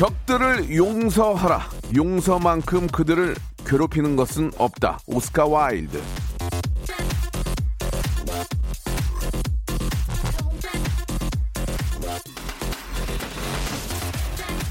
적들을 용서하라 용서만큼 그들을 괴롭히는 것은 없다 오스카 와일드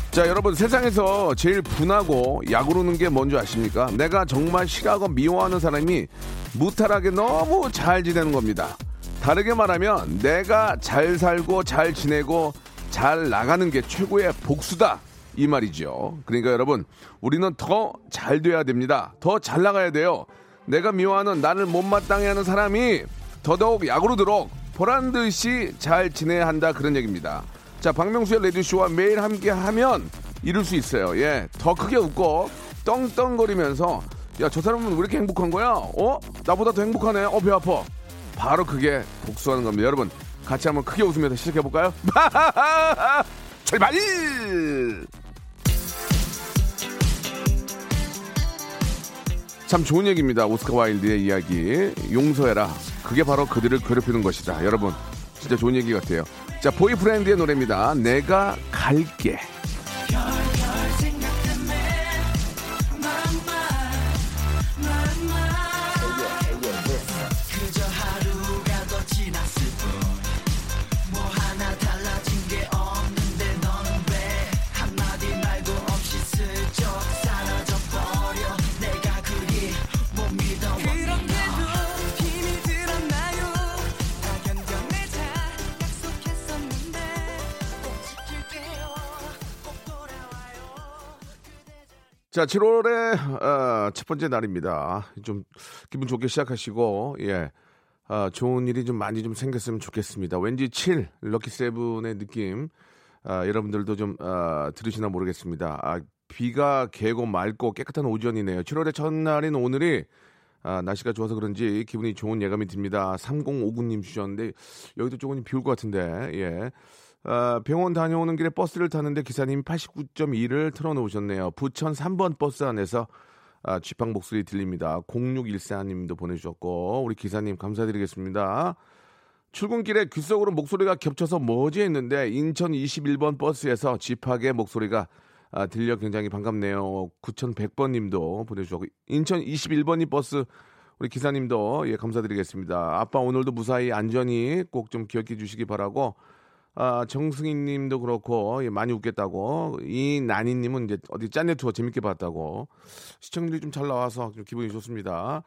자, 여러분 세상에서 제일 분하고 약오르는 게 뭔지 아십니까? 내가 정말 싫어하고 미워하는 사람이 무탈하게 너무 잘 지내는 겁니다. 다르게 말하면 내가 잘 살고 잘 지내고 잘 나가는 게 최고의 복수다. 이 말이죠. 그러니까 여러분, 우리는 더 잘 돼야 됩니다. 더 잘 나가야 돼요. 내가 미워하는 나를 못마땅해 하는 사람이 더더욱 약오르도록 보란 듯이 잘 지내야 한다. 그런 얘기입니다. 자, 박명수의 레디쇼와 매일 함께 하면 이룰 수 있어요. 예. 더 크게 웃고 떵떵거리면서 야, 저 사람은 왜 이렇게 행복한 거야? 어? 나보다 더 행복하네. 어, 배 아파. 바로 그게 복수하는 겁니다. 여러분, 같이 한번 크게 웃으면서 시작해 볼까요? 출발! 참 좋은 얘기입니다. 오스카 와일드의 이야기. 용서해라. 그게 바로 그들을 괴롭히는 것이다. 여러분, 진짜 좋은 얘기 같아요. 자, 보이프렌드의 노래입니다. 내가 갈게. 자, 7월의 어, 첫 번째 날입니다. 좀 기분 좋게 시작하시고 예. 아, 좋은 일이 좀 많이 좀 생겼으면 좋겠습니다. 왠지 7 럭키 세븐의 느낌 아, 여러분들도 좀 아, 들으시나 모르겠습니다. 아, 비가 개고 맑고 깨끗한 오전이네요. 7월의 첫날인 오늘이 아, 날씨가 좋아서 그런지 기분이 좋은 예감이 듭니다. 3059님 주셨는데 여기도 조금 비올 것 같은데 예. 아, 병원 다녀오는 길에 버스를 타는데 기사님이 89.2를 틀어놓으셨네요. 부천 3번 버스 안에서 아, 쥐팡 목소리 들립니다. 0614님도 보내주셨고 우리 기사님 감사드리겠습니다. 출근길에 귀 속으로 목소리가 겹쳐서 뭐지 했는데 인천 21번 버스에서 쥐팍의 목소리가 아, 들려 굉장히 반갑네요. 9100번님도 보내주셨고 인천 21번이 버스 우리 기사님도 예 감사드리겠습니다. 아빠 오늘도 무사히 안전히 꼭 좀 기억해 주시기 바라고 아, 정승희 님도 그렇고, 예, 많이 웃겠다고. 이 나니 님은 이제 어디 짠내 투어 재밌게 봤다고. 시청률이 좀 잘 나와서 좀 기분이 좋습니다.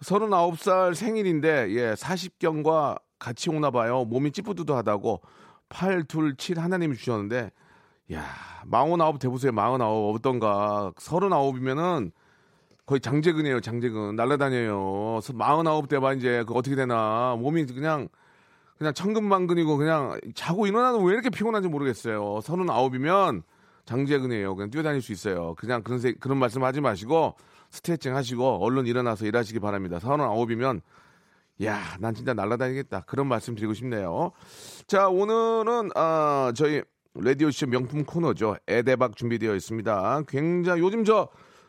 39살 생일인데, 예, 40경과 같이 오나 봐요. 몸이 찌뿌드드하다고. 827 하나님이 주셨는데, 야, 49 대보세요. 49 어떤가. 39이면은 거의 장재근이에요, 장재근. 날라다녀요. 49 대봐 이제 그 어떻게 되나. 몸이 그냥 그냥 천근만근이고 그냥 자고 일어나도 왜 이렇게 피곤한지 모르겠어요. 39이면 장재근이에요. 그냥 뛰어다닐 수 있어요. 그냥 그런 세- 그런 말씀 하지 마시고 스트레칭 하시고 얼른 일어나서 일하시기 바랍니다. 39이면 야, 난 진짜 날아다니겠다. 그런 말씀 드리고 싶네요. 자, 오늘은 아, 저희 라디오쇼 명품 코너죠. 애대박 준비되어 있습니다. 굉장히 요즘 저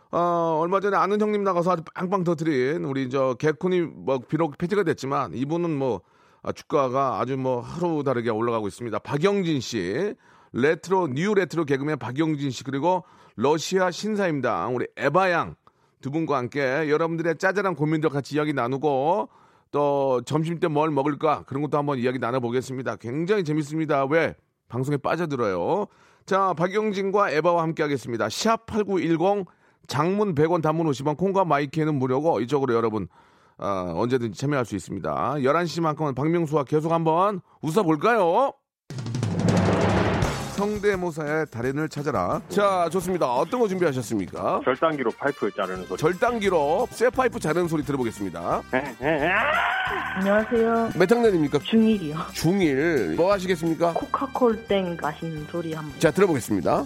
어, 얼마 전에 아는 형님 나가서 아주 빵빵 터트린 우리 저 개콘이 뭐 비록 폐지가 됐지만 이분은 뭐 아, 주가가 아주 뭐 하루 다르게 올라가고 있습니다. 박영진 씨, retro new retro 개그맨 박영진 씨 그리고 러시아 신사임당 우리 에바 양 두 분과 함께 여러분들의 짜잘한 고민들 같이 이야기 나누고 또 점심 때 뭘 먹을까 그런 것도 한번 이야기 나눠보겠습니다. 굉장히 재밌습니다. 왜 방송에 빠져들어요. 자, 박영진과 에바와 함께 하겠습니다. 샵 8910 장문 100원 단문 50원 콩과 마이케이는 무료고 이쪽으로 여러분 어, 언제든지 참여할 수 있습니다. 11시만큼은 박명수와 계속 한번 웃어볼까요? 성대모사의 달인을 찾아라. 자, 좋습니다. 어떤 거 준비하셨습니까? 절단기로 파이프 자르는 소리. 절단기로 쇠 파이프 자르는 소리 들어보겠습니다. 안녕하세요. 몇 학년입니까? 중1이요. 중1. 뭐 하시겠습니까? 코카콜 땡 마시는 소리 한번. 자, 들어보겠습니다.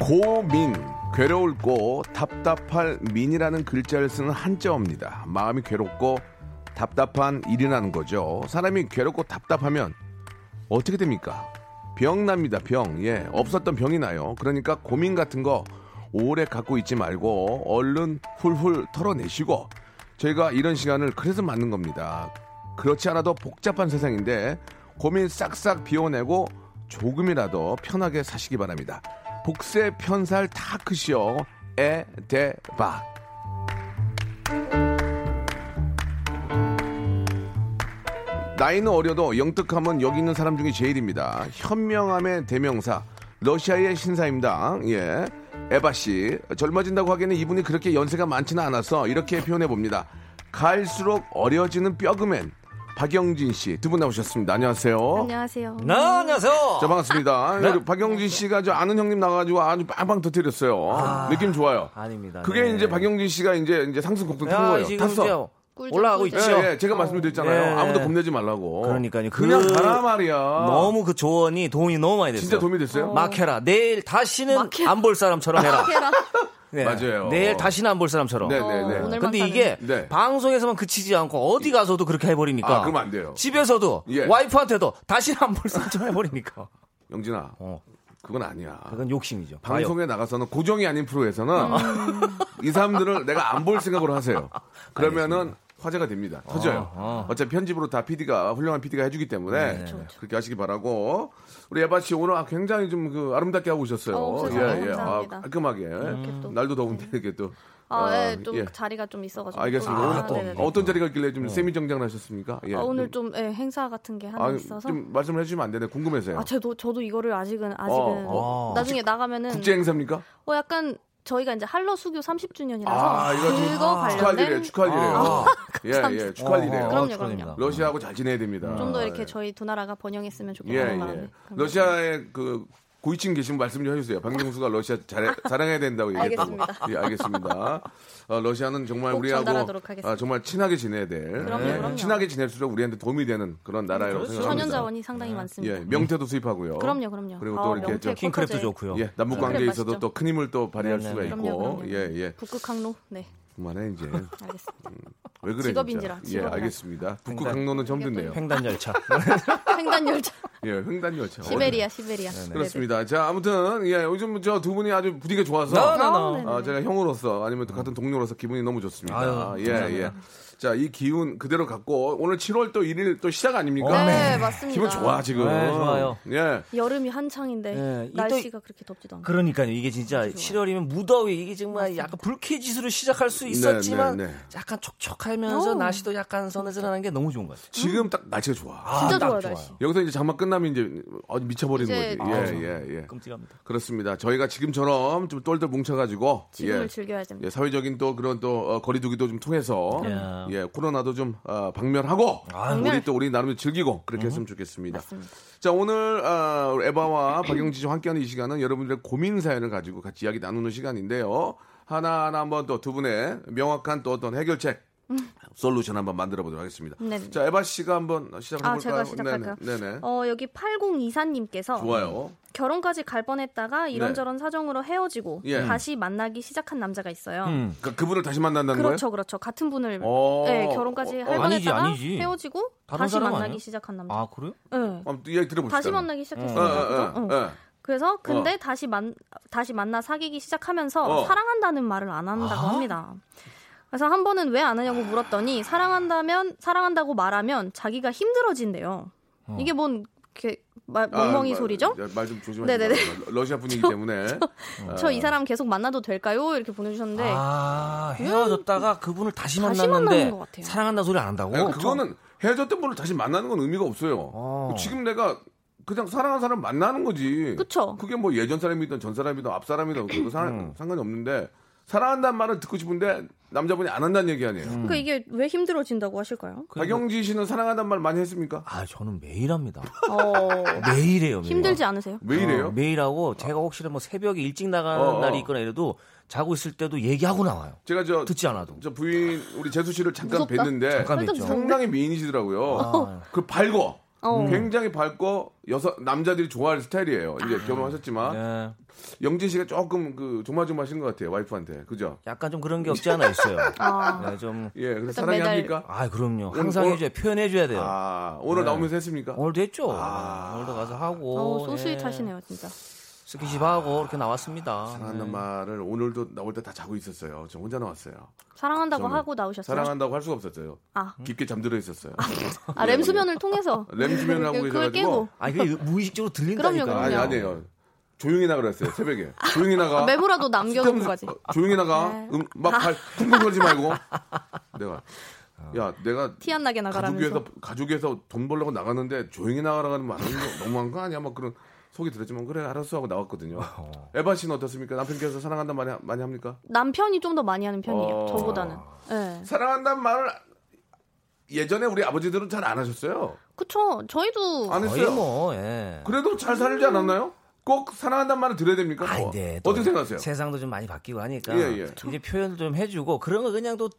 고민, 괴로울 고 답답할 민이라는 글자를 쓰는 한자어입니다. 마음이 괴롭고 답답한 일이라는 거죠. 사람이 괴롭고 답답하면 어떻게 됩니까? 병 납니다, 병. 예, 없었던 병이 나요. 그러니까 고민 같은 거 오래 갖고 있지 말고 얼른 훌훌 털어내시고 저희가 이런 시간을 그래서 맞는 겁니다. 그렇지 않아도 복잡한 세상인데 고민 싹싹 비워내고 조금이라도 편하게 사시기 바랍니다. 복세 편살 다 크시오. 에데박. 나이는 어려도 영특함은 여기 있는 사람 중에 제일입니다. 현명함의 대명사 러시아의 신사입니다. 예. 에바 씨 젊어진다고 하기에는 이분이 그렇게 연세가 많지는 않아서 이렇게 표현해 봅니다. 갈수록 어려지는 뼈그맨 박영진 씨 두 분 나오셨습니다. 안녕하세요. 안녕하세요. 네, 안녕하세요 자 반갑습니다. 네. 우리 박영진 씨가 저 아는 형님 나가지고 아주 빵빵 터뜨렸어요. 느낌 좋아요. 아닙니다 그게 네. 이제 박영진 씨가 이제 이제 상승 곡동 탄 야, 거예요. 탔어. 올라가고 예, 있죠 예, 제가 말씀드렸잖아요. 예. 아무도 겁내지 말라고. 그러니까요. 그냥 그- 가라 말이야. 너무 그 조언이 도움이 너무 많이 됐어요 진짜 도움이 됐어요? 막 해라 내일 다시는 안 볼 사람처럼 해라 네. 맞아요. 내일 다시는 안 볼 사람처럼 네네네. 근데 이게 네. 방송에서만 그치지 않고 어디 가서도 그렇게 해버리니까 아, 그러면 안 돼요. 집에서도 예. 와이프한테도 다시는 안 볼 사람처럼 해버리니까 영진아, 어. 그건 아니야. 그건 욕심이죠 방송에 나가서는 고정이 아닌 프로에서는 이 사람들을 내가 안 볼 생각으로 하세요. 그러면은 화제가 됩니다. 터져요. 어. 어. 차피 편집으로 다 PD가 훌륭한 PD가 해주기 때문에 그렇게 하시기 바라고 우리 에바 씨 오늘 굉장히 좀 그 아름답게 하고 오셨어요. 어, 세상에, 감사합니다. 아, 깔끔하게. 또. 날도 더운데 이렇게 또. 아, 어, 예, 좀 예. 자리가 좀 있어가지고. 알겠습니다. 아, 오늘 또 네네네. 어떤 자리가 있길래 좀 세미 정장 하셨습니까? 예. 아, 오늘 좀 예, 행사 같은 게 하나 아, 있어서. 좀 말씀을 해주시면 안 되네. 궁금해서요. 아, 저도 저도 이거를 아직은 아직은 어, 어. 나중에 나가면은 국제 행사입니까? 어 약간 저희가 이제 할러 수교 30주년이라서 아, 이거 좀 그거 축하할 일이에요. 관련된 축하할 일이에요. 아, 예, 예, 축하할 일이에요. 그럼요, 축하드립니다. 그럼요. 러시아하고 잘 지내야 됩니다. 좀 더 이렇게 저희 두 나라가 번영했으면 예, 좋겠다는 예. 마음이 러시아의 그 고위층 계신 말씀 좀 해주세요. 박명수가 러시아 잘, 사랑해야 된다고 얘기했다고. 알겠습니다. 예, 알겠습니다. 어, 러시아는 정말 꼭 우리하고. 아, 정말 친하게 지내야 될. 그럼요, 예, 그럼요. 친하게 지낼수록 우리한테 도움이 되는 그런 나라라고 생각합니다. 천연 자원이 상당히 많습니다. 예, 명태도 수입하고요. 그럼요, 그럼요. 그리고 아, 또 이렇게 명태, 저 킹크랩도. 좋고요 예, 남북 네. 관계에 그래, 있어도 맛있죠. 또큰 힘을 또 발휘할 네, 수가 네, 있고. 그럼요, 그럼요. 예, 예. 북극 항로. 네, 그만해 이제. 알겠습니다. 왜 그래 직업인지라, 진짜. 예, 직업이라. 알겠습니다. 북극 횡단- 항로는 처음 듣네요. 횡단 열차 횡단 열차. 예, 횡단 열차. 시베리아, 시베리아. 그렇습니다. 자, 아무튼 예, 요즘 저 두 분이 아주 부디가 좋아서 나, 나, 아, 나. 네네. 아, 제가 형으로서 아니면 또 같은 동료로서 기분이 너무 좋습니다. 아유, 예, 감사합니다. 예. 자, 이 기운 그대로 갖고 오늘 7월 또 1일 또 시작 아닙니까? 네, 맞습니다. 기분 좋아 지금. 네, 좋아요. 예. 여름이 한창인데 네, 이 날씨가 그렇게 덥지도 않고. 그러니까요. 이게 진짜 7월이면 무더위 이게 정말 약간 불쾌지수로 시작할 수 있었지만 네, 네. 약간 촉촉하면서 오. 날씨도 약간 서늘서늘한 게 너무 좋은 것 같아요. 지금 딱 날씨가 좋아. 아, 진짜 딱 좋아요, 좋아요. 날씨. 여기서 이제 장마 끝나면 이제 아주 미쳐버리는 이제 거지. 아, 예, 예, 예. 끔찍합니다. 그렇습니다. 저희가 지금처럼 좀 똘똘 뭉쳐가지고 지금을 예. 즐겨야 됩니다. 예, 사회적인 또 그런 또 어, 거리두기도 좀 통해서 예. 예, 코로나도 좀 어, 박멸하고 아유. 우리 또 우리 나름 즐기고 그렇게 했으면 좋겠습니다. 맞습니다. 자 오늘 어, 에바와 박영지 씨와 함께하는 이 시간은 여러분들의 고민 사연을 가지고 같이 이야기 나누는 시간인데요. 하나하나 한번 또 두 분의 명확한 또 어떤 해결책 솔루션 한번 만들어 보도록 하겠습니다. 네네. 자 에바 씨가 한번 시작해 아, 볼까요? 제가 시작할까요? 네네. 네네. 어, 여기 8024 님께서 좋아요. 결혼까지 갈 뻔했다가 이런저런 사정으로 헤어지고 예. 다시 만나기 시작한 남자가 있어요. 음. 그러니까 그분을 다시 만난다는 그렇죠, 거예요? 그렇죠. 같은 분을 어. 네, 결혼까지 어, 할 어, 아니지, 뻔했다가 아니지. 헤어지고 다른 다시 만나기 아니에요? 시작한 남자. 아 그래요? 네. 한번 이야기 들어봅시다. 다시 만나기 어, 시작했어요. 어, 어? 어. 어. 그래서 근데 다시 만 다시 만나 사귀기 시작하면서 어. 사랑한다는 말을 안 한다고 아? 합니다. 그래서 한 번은 왜 안 하냐고 물었더니 사랑한다면 사랑한다고 말하면 자기가 힘들어진대요. 어. 이게 뭔 이렇게 마- 아, 멍멍이 말- 소리죠? 말 좀 조심하세요. 네네네. 러시아 분이기 때문에. 저이 사람 계속 만나도 될까요? 이렇게 보내주셨는데 아 헤어졌다가 그분을 다시 다시 만났는데 만나는 것 같아요. 사랑한다 소리 안 한다고? 네, 그거는 헤어졌던 분을 다시 만나는 건 의미가 없어요. 어. 지금 내가 그냥 사랑하는 사람 만나는 거지. 그쵸. 그게 뭐 예전 사람이든 전 사람이든 앞 사람이든 그거 상, 상관이 없는데 사랑한다는 말을 듣고 싶은데 남자분이 안 한다는 얘기 아니에요. 그러니까 이게 왜 힘들어진다고 하실까요? 박영지 씨는 사랑한다는 말 많이 했습니까? 아 저는 매일 합니다. 어, 매일 해요. 매일. 힘들지 않으세요? 왜 이래요? 어, 매일 하고 제가 혹시 뭐 새벽에 일찍 나가는 어, 어. 날이 있거나 이래도 자고 있을 때도 얘기하고 나와요. 제가 저, 듣지 않아도. 저 부인 우리 재수 씨를 잠깐 무섭다. 뵀는데 잠깐 뵀죠. 상당히 미인이시더라고요. 아. 그 밝고 어. 굉장히 밝고 여섯 남자들이 좋아할 스타일이에요. 이제 결혼하셨지만 네. 영진 씨가 조금 그 조마조마하신 것 같아요 와이프한테 그죠? 약간 좀 그런 게 없지 않아 있어요. 아. 네, 좀. 예, 그래서 일단 사랑해 매달- 합니까? 아 그럼요. 오늘- 항상 오늘- 해줘야 표현해 줘야 돼요. 아 오늘 네. 나오면서 했습니까? 오늘도 했죠. 아. 오늘도 가서 하고. 어, 예. 소스윗하시네요, 진짜. 스킨십 하고 이렇게 나왔습니다. 사랑한다는 네. 말을 오늘도 나올 때 다 자고 있었어요. 저 혼자 나왔어요. 사랑한다고 하고 나오셨어요? 사랑한다고 할 수가 없었어요. 아, 깊게 잠들어 있었어요. 아, 램 수면을 통해서 램 수면을 하고 그걸 계셔가지고 깨고 아 이게 무의식적으로 들린다니까. 그럼요, 아니 그럼요. 아니에요. 조용히 나가 그랬어요 새벽에. 조용히 나가. 아, 메모라도 남겨놓고 가지. 어, 조용히 나가. 네. 음, 막발 쿵쿵거리지 말고. 내가 야 내가 티 안 나게 나가라면서. 가족위에서 가족위에서 돈 벌려고 나갔는데 조용히 나가라는 말은 너무한 거 아니야? 막 그런 속이 들었지만 그래 알았어 하고 나왔거든요. 에바 씨는 어떻습니까? 남편께서 사랑한다 많이 많이 합니까? 남편이 좀 더 많이 하는 편이에요. 어. 저보다는. 네. 사랑한다는 말을 예전에 우리 아버지들은 잘 안 하셨어요. 그쵸. 저희도 안 했어요. 뭐 예. 그래도 잘 살지 않았나요? 꼭 사랑한다는 말을 들어야 됩니까? 아, 뭐. 또 어떻게 생각하세요? 세상도 좀 많이 바뀌고 하니까 예, 예. 이제 표현을 좀 해주고 그런 거 그냥 또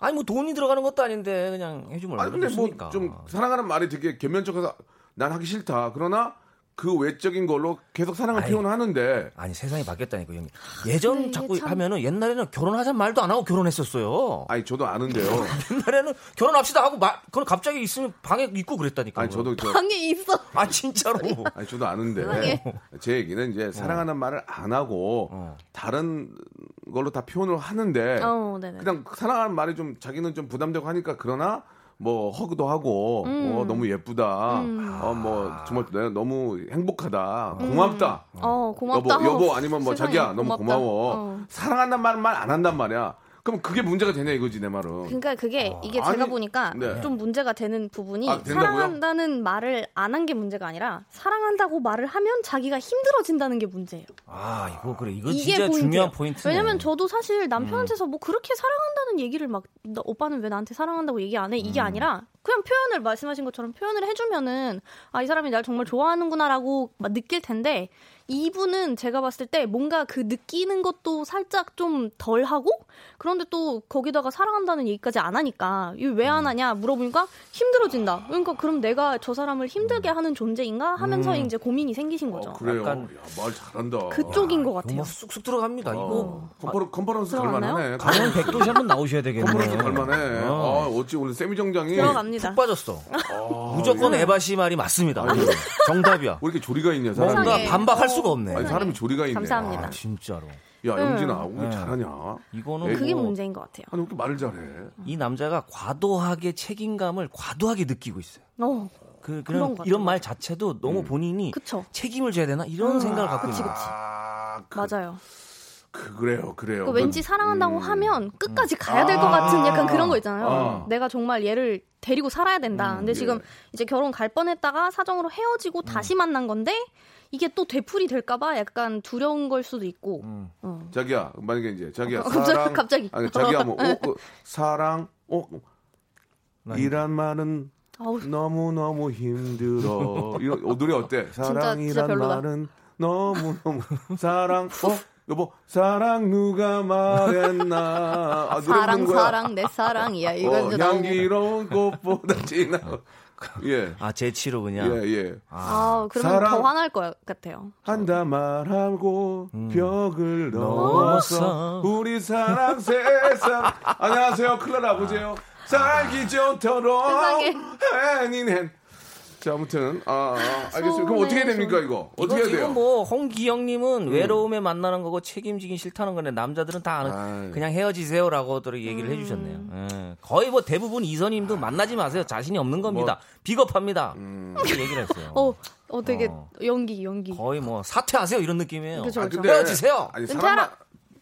아니 뭐 돈이 들어가는 것도 아닌데 그냥 해주면 아니 얼마나 근데 뭐 좋습니까? 좀 사랑하는 말이 되게 겸연쩍어서 난 하기 싫다. 그러나 그 외적인 걸로 계속 사랑을 아이. 표현하는데 아니 세상이 바뀌었다니까 형님. 예전 이게 자꾸 참- 하면은 옛날에는 결혼하자 말도 안 하고 결혼했었어요. 아니 저도 아는데요. 옛날에는 결혼합시다 하고 말 그건 갑자기 있으면 방에 있고 그랬다니까. 아니 저도 저 방에 있어. 아 진짜로. 아니 저도 아는데. 제 얘기는 이제 사랑하는 말을 안 하고 어. 다른 걸로 다 표현을 하는데 어. 그냥 사랑하는 말이 좀 자기는 좀 부담되고 하니까 그러나 뭐 허그도 하고 음. 어, 너무 예쁘다 음. 어 뭐 정말 내가 너무 행복하다 고맙다 어, 고맙다. 여보 여보 아니면 뭐 세상에, 자기야 너무 고맙다. 고마워 어. 사랑한다는 말만 안 한단 말이야 그럼 그게 문제가 되냐 이거지 내 말은 그러니까 그게 이게 아니, 제가 보니까 네. 좀 문제가 되는 부분이 아? 사랑한다는 말을 안 한 게 문제가 아니라 사랑한다고 말을 하면 자기가 힘들어진다는 게 문제예요. 아 이거 그래 이거 이게 진짜 포인트예요. 중요한 포인트. 왜냐면 저도 사실 남편한테서 뭐 그렇게 사랑한다는 얘기를 막 너, 오빠는 왜 나한테 사랑한다고 얘기 안 해? 이게 아니라 그냥 표현을 말씀하신 것처럼 표현을 해주면은 아 이 사람이 날 정말 좋아하는구나라고 막 느낄 텐데 이분은 제가 봤을 때 뭔가 그 느끼는 것도 살짝 좀 덜하고 그런데 또 거기다가 사랑한다는 얘기까지 안 하니까 이거 왜안 하냐 물어보니까 힘들어진다. 그러니까 그럼 내가 저 사람을 힘들게 하는 존재인가 하면서 이제 고민이 생기신 거죠. 어, 그래요 약간- 야, 말 잘한다 그쪽인 것 정말 같아요. 쑥쑥 들어갑니다. 이거 어, 컨퍼런, 컨퍼런스 들어갔나요? 갈만하네 강원 백도시 한번 나오셔야 되겠네. 컨퍼런스 갈만해 어. 아, 어찌 오늘 세미 정장이 들어갑니다. 푹 빠졌어. 아, 무조건 에바 씨 말이 맞습니다. 정답이야. 왜 이렇게 조리가 있냐 사람이 뭔가. 반박할 수가 없네. 아니 사람이 조리가 있네 감사합니다. 아, 진짜로. 야 영진아 왜 네. 잘하냐 이거는 에이, 그게 뭐 문제인 것 같아요. 아니 왜 이렇게 말을 잘해 이 남자가 과도하게 책임감을 과도하게 느끼고 있어요. 어, 그, 그런 이런. 말 자체도 너무 본인이 그쵸. 책임을 져야 되나 이런 생각을 갖고 있는. 거예요. 아, 그, 맞아요. 그, 그래요 그래요 그 왠지 그, 사랑한다고 음. 하면 끝까지 가야 될 것 같은 약간 그런 거 있잖아요. 아. 내가 정말 얘를 데리고 살아야 된다. 근데 예. 지금 이제 결혼 갈 뻔했다가 사정으로 헤어지고 다시 만난 건데 이게 또 되풀이 될까봐 약간 두려운 걸 수도 있고. 어. 자기야 만약에 이제 자기야 어, 갑자기- 사랑 갑자기. 아니 자기야 뭐 어, 그, 사랑 어 이란 말은 너무 너무 힘들어. 어, 노래 어때? 사랑이란. 말은 너무 너무 사랑. 어 여보 사랑 누가 말했나? 아, 사랑. 사랑 내 사랑이야 어, 이제 나오고. 향기로운 꽃보다 진한. 예. 아, 제치로 그냥. 예, 예. 아, 그러면 사랑- 더 화날 것 같아요. 한다 말하고 벽을 넘어서 우리 사랑 세상 안녕하세요 클라 아버지예요 살기 좋도록 세상에. 자 아무튼 아, 아 알겠습니다 그럼 어떻게 해야 됩니까 이거 어떻게 해야 이거 돼요 지금 뭐 홍기영님은 외로움에 만나는 거고 책임지긴 싫다는 건데 남자들은 다 아는. 그냥 헤어지세요라고 들 얘기를 해주셨네요. 예. 거의 뭐 대부분 이선님도 만나지 마세요. 자신이 없는 겁니다. 비겁합니다. 이렇게 얘기를 했어요. 어, 어 되게 어. 연기 연기. 거의 뭐 사퇴하세요 이런 느낌이에요. 그죠, 아, 그죠. 근데 헤어지세요. 아니 은퇴하라. 사람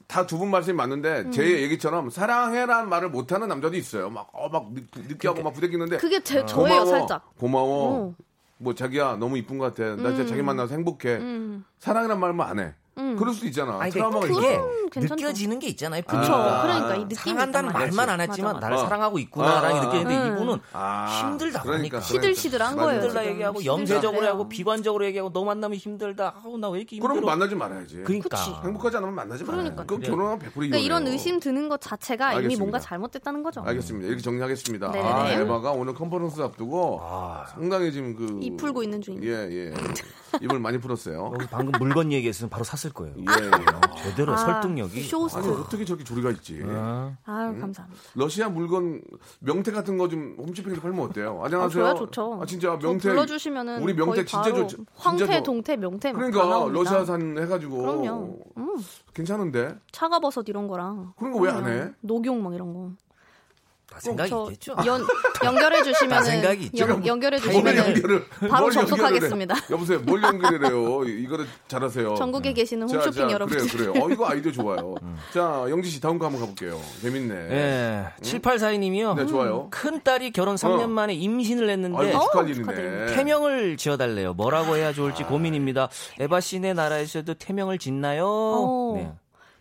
다 두 분 말씀이 맞는데 제 얘기처럼 사랑해라는 말을 못하는 남자도 있어요 막 어막 느끼하고 막 부대끼는데 그게 제 저예요 고마워, 살짝. 고마워. 어. 뭐 자기야 너무 이쁜 것 같아. 나 진짜 자기 만나서 행복해. 음. 사랑이란 말만 안 해. 그럴 수도 있잖아. 아니, 트라우마가. 이게 괜찮죠. 느껴지는 게 있잖아요. 그쵸. 분위기가. 그러니까 이 느낌이 사랑한다는. 말만 안 했지만 맞아, 나를 맞아. 사랑하고 있구나라는 아, 게 느끼는데 아. 이분은 아, 힘들다 그러니까, 그러니까. 시들시들한 맞아, 거예요, 맞아. 힘들다. 얘기하고 염세적으로 해요. 하고 비관적으로 얘기하고 너 만나면 힘들다. 아우 나 왜 이렇게 힘들어? 그러면 만나지 말아야지. 그러니까. 그치. 행복하지 않으면 만나지. 그러니까. 그 결혼하면 100% 그러니까 이런. 의심 드는 것 자체가 이미 알겠습니다. 뭔가 잘못됐다는 거죠. 알겠습니다. 이렇게 정리하겠습니다. 네네네. 아, 에바가 오늘 컨퍼런스 앞두고 아. 상당히 지금 그. 입 풀고 있는 중입니다. 예, 예. 입을 많이 풀었어요. 여기 방금 물건 얘기했으면 바로 샀을 거예요. 예, 예. 제대로 아, 설득력이. 쇼호스트. 아니, 어떻게 저렇게 조리가 있지? 아, 아유 음? 감사합니다. 러시아 물건 명태 같은 거 좀 홈쇼핑에서 팔면 어때요? 안녕하세요. 아, 좋아요, 좋죠. 아 진짜 저 명태 불러주시면은 우리 명태 거의 진짜 바로 좋. 황태, 진짜 좋- 동태, 명태 그러니까. 러시아산 해가지고 그럼요. 음, 괜찮은데 차가버섯 이런 거랑 그런 거 왜 안 해? 녹용 막 이런 거. 다 생각이 저 있겠죠. 연 연결해 다 주시면은 생각이 있죠. 연, 연결해 뭘 주시면은 연결을 바로 뭘 접속하겠습니다. 여보세요, 뭘 연결을 해요? 이거를 잘하세요. 전국에 계시는 자, 홈쇼핑 자, 여러분들. 그래요, 그래요. 어, 이거 아이디어 좋아요. 자, 영지 씨 다음 거 한번 가볼게요. 재밌네. 예. 7842님이요. 네, 좋아요. 큰 딸이 결혼 3년 어. 만에 임신을 했는데 아이고 어. 태명을 지어달래요. 뭐라고 해야 좋을지 고민입니다. 에바 씨네 나라에서도 태명을 짓나요? 어. 네.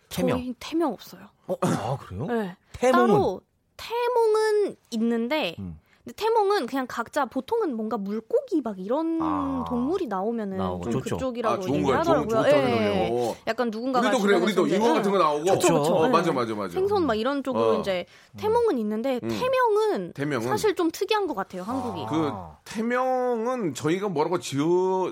태명. 저희 태명 없어요. 어, 아 그래요? 네. 태몽은 따로 태몽은 있는데 음. 근데 태몽은 그냥 각자 보통은 뭔가 물고기 막 이런 아. 동물이 나오면은 나오고 좀 좋죠. 그쪽이라고 아, 좋은 거야. 얘기하더라고요. 예. 거예요. 약간 누군가가 우리도 그래, 우리도 예. 같은 거 나오고. 그쵸, 그쵸. 어, 예. 맞아, 맞아, 맞아. 생선 막 이런 쪽으로 어. 이제 태몽은 있는데 음. 태명은, 태명은? 사실 좀 특이한 것 같아요 한국이. 그 태명은 저희가 뭐라고 지어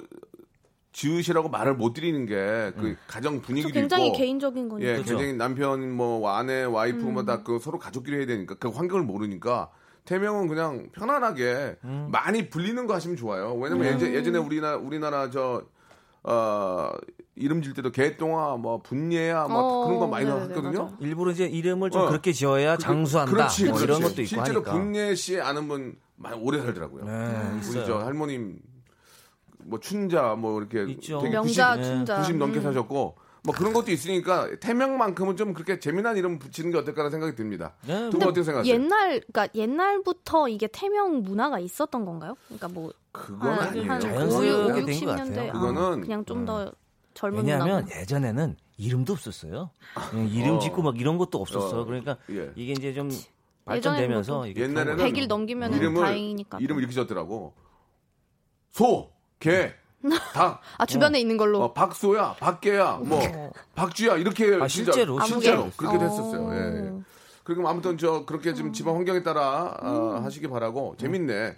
지으시라고 말을 못 드리는 게 그 가정 저 분위기도 굉장히 있고 개인적인 거니까. 예, 그죠. 굉장히 남편 뭐 아내 와이프 음. 뭐다 그 서로 가족끼리 해야 되니까 그 환경을 모르니까 태명은 그냥 편안하게 음. 많이 불리는 거 하시면 좋아요. 왜냐면 음. 예전, 예전에 우리나라 우리나라 저 어, 이름 질 때도 개똥아 뭐 분예야 막 어, 그런 거 많이 나왔거든요. 맞아. 일부러 이제 이름을 좀 어. 그렇게 지어야 장수한다. 그렇지, 뭐 이런 그렇지. 것도 있고 실제로 하니까. 분예 씨 아는 분 많이 오래 살더라고요. 네, 우리 있어요. 저 할머님 뭐 춘자 뭐 이렇게 있죠. 되게 명자 90, 춘자. 90 넘게 음. 사셨고 뭐 그런 것도 있으니까 태명만큼은 좀 그렇게 재미난 이름 붙이는 게 어떨까라는 생각이 듭니다. 네, 두분 어떻게 생각하세요? 옛날 그러니까 옛날부터 이게 태명 문화가 있었던 건가요? 그러니까 뭐 그건 한- 아니에요. 한 자연스럽게 5, 된것 60년대 같아요. 그거는 그냥 좀더 젊은 왜냐하면 문화고. 예전에는 이름도 없었어요. 이름 어. 짓고 막 이런 것도 없었어. 어, 그러니까 예. 이게 이제 좀 발전되면서 뭐 옛날에는 그런 100일 넘기면은 이름을 다행이니까. 이름을 이렇게 지었더라고. 소, 개, 닭, 아 주변에 있는 걸로. 어, 박소야, 박개야, 뭐 박쥐야 이렇게 아, 진짜 실제로? 실제로 그렇게 어. 됐었어요. 예, 예. 그리고 아무튼 저 그렇게 좀 집안 환경에 따라 어, 하시기 바라고 재밌네.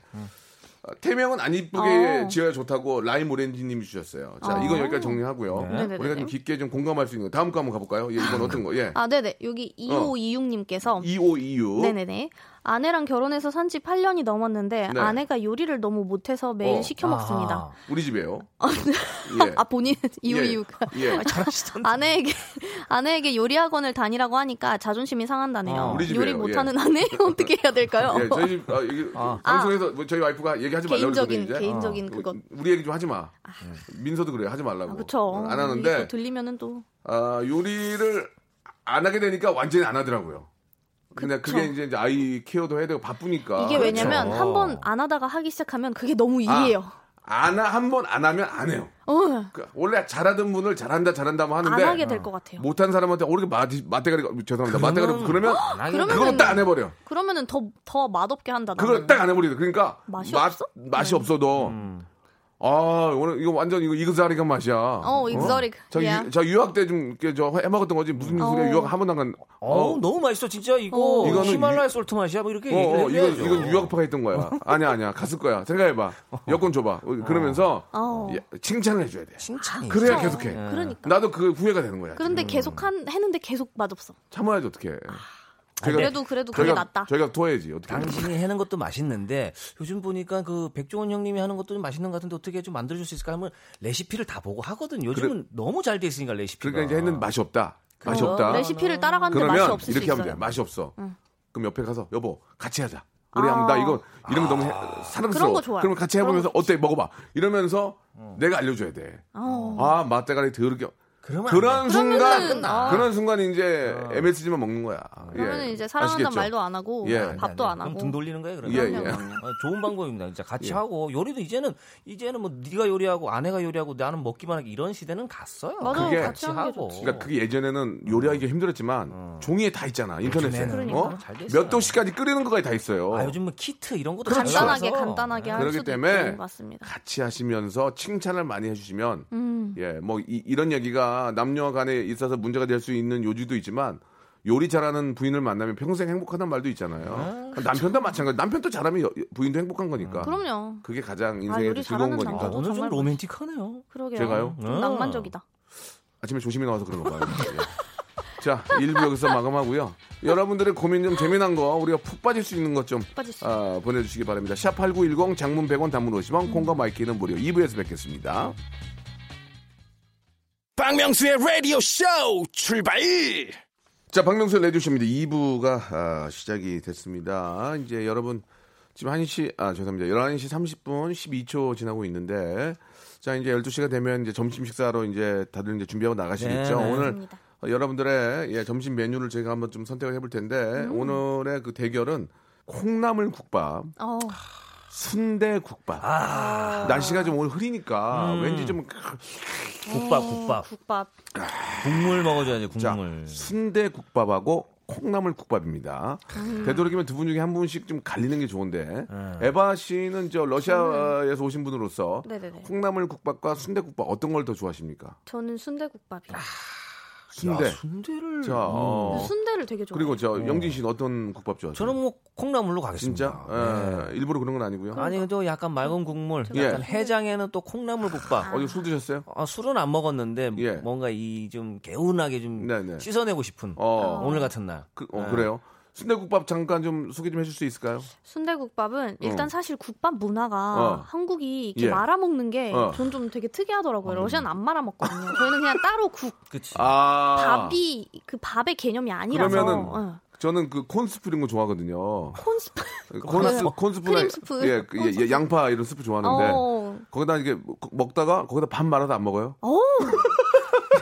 어, 태명은 안 이쁘게 어. 지어야 좋다고 라임 오렌지님이 주셨어요. 자, 어. 이건 여기까지 정리하고요. 네. 우리가 좀 깊게 좀 공감할 수 있는 거. 다음 거 한번 가볼까요? 예, 이건 어떤 거? 예. 아 네네 여기 2526님께서 2526. 네네네 아내랑 결혼해서 산 지 8년이 넘었는데 네. 아내가 요리를 너무 못해서 매일 어. 시켜 먹습니다. 아, 우리 집이에요. 예. 아 본인 이유이유 예. 아내에게 아내에게 요리 학원을 다니라고 하니까 자존심이 상한다네요. 아. 요리 예. 못하는 아내 어떻게 해야 될까요? 예, 저희 집 아, 이게 아. 방송에서 뭐 저희 와이프가 얘기하지 말라고 개인적인. 개인적인 어, 그것. 우리 얘기 좀 하지 마. 민서도 그래요. 하지 말라고. 아, 그쵸. 안 하는데 들리면은 또 아, 요리를 안 하게 되니까 완전히 안 하더라고요. 근데. 그게 이제, 이제 아이 케어도 해야 되고 바쁘니까. 이게 왜냐면 그렇죠. 한번 안 하다가 하기 시작하면 그게 너무 일이에요. 안한 번 안 하면 안 해요. 어, 그 원래 잘하던 분을 잘한다 잘한다 뭐안 하는데 하게 될 것 같아요. 못한 사람한테 오르게 맞대가리가 죄송합니다. 맞대가리 그러면 그러면 안 그걸 딱 안 해버려. 그러면은 더 더 맛없게 한다. 그걸 나는. 딱안 해버리다. 그러니까 맛이 맛 없어? 맛이 네. 없어도 아 오늘 이거 완전 이거 이그자리가 맛이야. 어? exotic. 저, 유, Yeah. 저 유학 때좀 이렇게 저 해먹었던 거지 무슨 소리야 어. 유학 한 번도 안 간. 어, 너무 맛있어 진짜 이거 어. 이거는 히말라야 유- 솔트 맛이야 뭐 이렇게 어, 어, 이건. 이건 유학파가 했던 거야. 아니야 아니야 갔을 거야. 생각해봐. 여권 줘봐. 그러면서 어. 예, 칭찬을 해줘야 돼. 칭찬이 그래야. 계속해. 그러니까. 나도 그 후회가 되는 거야. 그런데 계속 한 했는데 계속 맛없어. 참아야지 어떻게. 그래도 그래도 그게 저희가, 낫다. 저희가 토해야지 어떻게. 당신이 해는 것도 맛있는데 요즘 보니까 그 백종원 형님이 하는 것도 좀 맛있는 것 같은데 어떻게 좀 만들어줄 수 있을까 하면 레시피를 다 보고 하거든. 요즘은 너무 잘 돼 있으니까 레시피가. 그러니까 이제 했는데 맛이 없다. 맛이 어, 없다. 레시피를 따라가는데 맛이 그러면 없을 이렇게 수 하면 돼. 있어요. 맛이 없어. 그럼 옆에 가서 여보 같이 하자. 아. 우리 하면 나 이거 이런 거 너무 해- 사랑스러워. 그런 거 좋아요. 그러면 같이 해보면서 거 어때 먹어봐. 이러면서 내가 알려줘야 돼. 어. 아 맛대가리 더럽게. 그러면 그런 순간 아. 그런 순간 이제 MSG만 먹는 거야. 그러면 예. 이제 사랑한다는 아시겠죠? 말도 안 하고 예. 밥도 안 그럼 하고. 등 돌리는 거예요, 그러면. 예, 예. 어, 좋은 방법입니다. 진짜 같이 예. 하고 요리도 이제는 이제는 뭐 네가 요리하고 아내가 요리하고 나는 먹기만 하기 이런 시대는 갔어요. 맞아요. 그게- 같이 게 좋지. 그러니까 그게 예전에는 요리하기가 힘들었지만 종이에 다 있잖아 인터넷에 어? 그러니까. 몇 도씩까지 끓이는 거까지 다 있어요. 아, 요즘 뭐 키트 이런 것도 간단하게 잘 간단하게 할 그렇기 수도 때문에 있고 맞습니다. 같이 하시면서 칭찬을 많이 해주시면 음. 예뭐 이런 얘기가 남녀 간에 있어서 문제가 될 수 있는 요지도 있지만 요리 잘하는 부인을 만나면 평생 행복하다는 말도 있잖아요. 남편도 마찬가지. 남편도 잘하면 여- 부인도 행복한 거니까. 그럼요. 그게 가장 아, 인생에 요리 즐거운 거니까. 아, 오늘 좀 정말 로맨틱하네요. 그러게요. 제가요? 좀 아. 낭만적이다. 아침에 조심히 나와서 그런 거 봐요. 예. 자, 1부 여기서 마감하고요. 여러분들의 고민 좀 재미난 거 우리가 푹 빠질 수 있는 것좀 빠질 수 아, 보내주시기 바랍니다. 샵8910 장문 100원 단문 50원 콩과 마이케이는 무료 2부에서 뵙겠습니다. 박명수의 라디오 쇼 출발! 자, 박명수 레디오 쇼입니다. 2부가 아, 시작이 됐습니다. 이제 여러분 지금 1시 아 죄송합니다. 11시 30분 12초 지나고 있는데 자, 이제 12시가 되면 이제 점심 식사로 이제 다들 이제 준비하고 나가시겠죠. 네, 네. 오늘 맞습니다. 어, 여러분들의 예, 점심 메뉴를 저희가 한번 좀 선택을 해볼 텐데 음. 오늘의 그 대결은 콩나물 국밥, 어, 순대 국밥. 아. 날씨가 좀 오늘 흐리니까 음. 왠지 좀 국밥, 어, 국밥. 국밥. 국물 먹어줘야지, 자, 국물. 순대 국밥하고 콩나물 국밥입니다. 음. 되도록이면 두 분 중에 한 분씩 좀 갈리는 게 좋은데 네. 에바 씨는 저 러시아에서 오신 분으로서 네네네. 콩나물 국밥과 순대 국밥 어떤 걸 더 좋아하십니까? 저는 순대 국밥이요. 순대. 야, 순대를. 자, 어. 순대를 되게 좋아해요. 그리고 저 영진 씨는 어떤 국밥 좋아하세요? 저는 뭐 콩나물로 가겠습니다. 진짜 네. 예, 일부러 그런 건 아니고요. 아니 또 약간 맑은 국물, 예. 약간 해장에는 또 콩나물 국밥. 어제 술 드셨어요? 아, 술은 안 먹었는데 예. 뭔가 이 좀 개운하게 좀 네네. 씻어내고 싶은 어. 오늘 같은 날. 그, 어, 네. 그래요. 순대국밥 잠깐 좀 소개 좀 해줄 수 있을까요? 순대국밥은 일단 어. 사실 국밥 문화가 어. 한국이 이렇게 예. 말아 먹는 게 어. 전좀 되게 특이하더라고요. 러시아는 안 말아 먹거든요. 저희는 그냥 따로 국 그치. 아, 밥이 그 밥의 개념이 아니라서 그러면은 어. 저는 그 콘스프 이런 거 좋아하거든요. 콘스프 콘스, 그 콘스프나 크림 스프. 예, 그, 예, 예, 양파 이런 스프 좋아하는데 어. 거기다 이게 먹다가 거기다 밥 말아도 안 먹어요?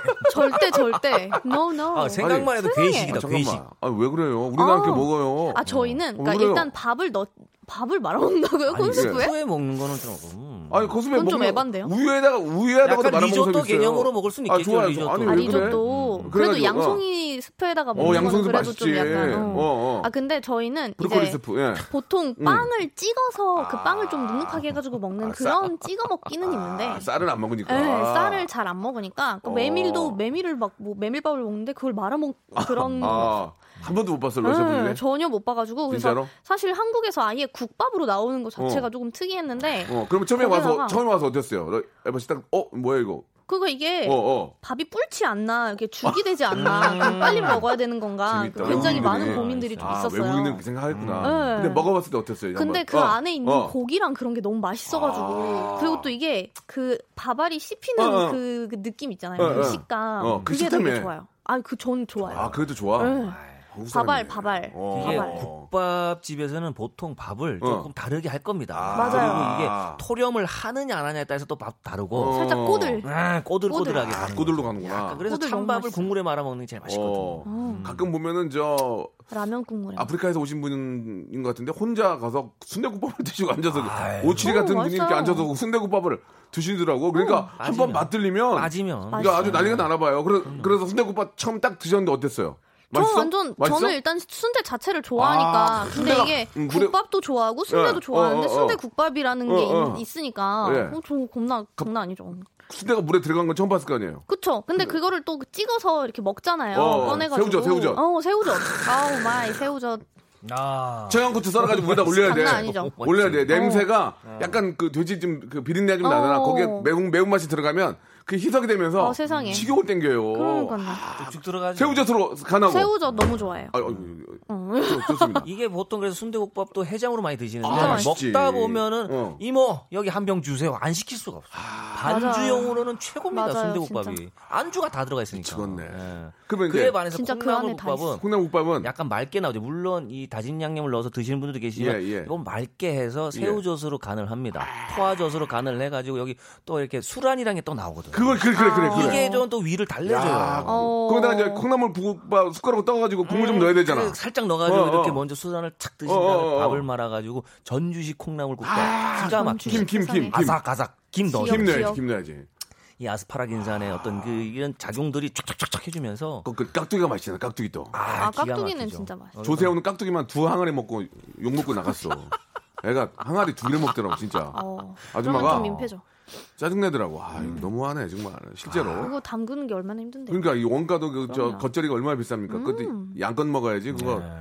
어. 절대 절대. No no. 아, 생각만 해도. 괴식이다, 아, 괴식. 잠깐만. 아, 왜 그래요? 우리가 어. 이렇게 먹어요. 아 저희는 어, 그러니까? 일단 밥을 넣 밥을 말아 먹는다고요 아니, 콘스프에? 후에 먹는 거는 좀. 음. 아니 콘스프에 그건 좀 먹는 에반데요? 우유에다가 우유에다가도 약간 말아 먹는 리조또. 개념으로 먹을 수는 아, 있겠죠, 좋아요. 리조또. 아니, 아왜 그래? 리조또 음. 그래도 그래가지고, 양송이 스프에다가 어, 먹는 양송이도 거는 그래도 좀 맛있지. 약간 어, 어. 아 근데 저희는 브로콜리 이제 스프. 예. 보통 음. 빵을 찍어서 그 빵을 좀 눅눅하게 해가지고 먹는 아, 그런 찍어 먹기는 있는데 아, 쌀은 안 먹으니까. 네, 쌀을 잘 안 먹으니까 그 어. 메밀도 메밀을 막 뭐 메밀밥을 먹는데 그걸 말아 먹 그런 아, 한 번도 못 봤어 러시아 네, 분인데. 전혀 못 봐가지고 그래서? 사실 한국에서 아예 국밥으로 나오는 것 자체가 어. 조금 특이했는데 어, 그러면 처음에 와서 처음에 와서 어땠어요? 에바 씨 딱, 어, 뭐야 이거? 그거 이게 어, 어. 밥이 뿔지 않나 이렇게 죽이 되지 않나 그럼 빨리 먹어야 되는 건가 재밌다. 굉장히 외국인들이. 많은 고민들이 좀 아, 있었어요. 외국인들 그렇게 생각했구나. 네. 근데 먹어봤을 때 어땠어요? 근데 한번? 그 어, 안에 있는 어. 고기랑 그런 게 너무 맛있어가지고 아. 그리고 또 이게 그 밥알이 씹히는. 그, 그 느낌 있잖아요. 어, 그 어. 식감 어, 그 그게. 되게 좋아요. 아그전 좋아요. 아, 그래도 좋아. 네. 밥알. 밥알. 어. 이게. 국밥집에서는 보통 밥을 어. 조금 다르게 할 겁니다. 아. 맞아요. 그리고 이게 토렴을 하느냐 안 하냐에 따라서 또밥 다르고 어. 살짝 꼬들. 아, 꼬들꼬들하게 꼬들. 가는 꼬들로. 가는구나. 그래서 찬밥을. 국물에 말아 먹는 게 제일 맛있거든요. 어. 어. 가끔 보면은 저 라면 국물에. 아프리카에서 오신 분인 것 같은데 혼자 가서 순대국밥을 드시고 앉아서 아유. 오칠이 같은 어, 분이 이렇게. 앉아서 순대국밥을 드시더라고. 그러니까 한 번. 맛들리면 빠지면 그러니까 아주. 난리가 나나 봐요. 그래, 그래서 순대국밥 처음 딱 드셨는데 어땠어요? 저는 완전 맛있어? 저는 일단 순대 자체를 좋아하니까 아, 근데 이게 음, 그래- 국밥도 좋아하고 순대도 어, 좋아하는데 어, 어, 어. 순대 국밥이라는 어, 게 어. 있, 으니까 예. 어, 저 겁나 장난 아니죠. 순대가 물에 들어간 건 처음 봤을 거 아니에요? 그쵸. 근데 그거를 또 찍어서 이렇게 먹잖아요. 어, 꺼내가지고. 새우젓, 새우젓. 어, 새우젓. Oh my 새우젓. 아. 청양고추 썰어가지고 물에다 올려야 돼. 장난 아니죠. 올려야 돼. 냄새가 약간 그 돼지 좀 그 비린내 좀 나잖아. 어. 거기에 매운 매운 맛이 들어가면 그 희석이 되면서 어, 세상에. 식욕을 땡겨요. 그러니까요. 쭉쭉 들어가죠. 새우젓으로 간하고. 새우젓 너무 좋아해요. 아, 아, 좋- 좋습니다. 이게 보통 그래서 순대국밥도 해장으로 많이 드시는데 아. 먹다 보면은 어. 이모 여기 한 병 주세요 안 시킬 수가 없어. 반주용으로는 최고입니다 맞아요, 순대국밥이 진짜. 안주가 다 들어가 있으니까. 미치겠네. 예. 그러면 그에 반해서 진짜 그 콩나물국밥은 콩나물국밥은 약간 맑게 나오죠. 물론 이 다진 양념을 넣어서 드시는 분들도 계시지만 예, 예. 이건 맑게 해서 새우젓으로 간을 합니다. 포화젓으로 간을 해가지고 여기 또 이렇게 술안이랑 게또 나오거든요. 그걸 그래 그래 그래 그래. 이게 좀 또 위를 달래줘요. 야, 어. 거기다가 이제 콩나물국밥 숟가락으로 떠가지고 국물 좀 넣어야 되잖아. 그래, 살짝 넣어가지고 어, 어. 이렇게 먼저 수단을 착 드신 어, 어, 다음에 어. 밥을 말아가지고 전주식 콩나물 국밥 아, 기가 막히죠. 김, 김, 김, 김. 아삭아삭 김 넣어. 김 넣어야지. 김 넣어야지. 이 아스파라긴산의 어떤 그 이런 작용들이 쫙쫙쫙 해주면서 그, 그 깍두기가 맛있잖아, 깍두기 또. 아, 기가 깍두기는. 진짜 맛있어. 어, 조세호는 깍두기만 두 항아리 먹고 욕 먹고 나갔어. 애가 항아리 두 개를 먹더라고, 진짜. 어. 아줌마가 좀 민폐죠. 짜증내더라고. 아, 이거 너무하네, 정말. 실제로. 그거 담그는 게 얼마나 힘든데. 그러니까 이 원가도 그, 저, 그럼요. 겉절이가 얼마나 비쌉니까? 음. 양껏 먹어야지, 그거. 네.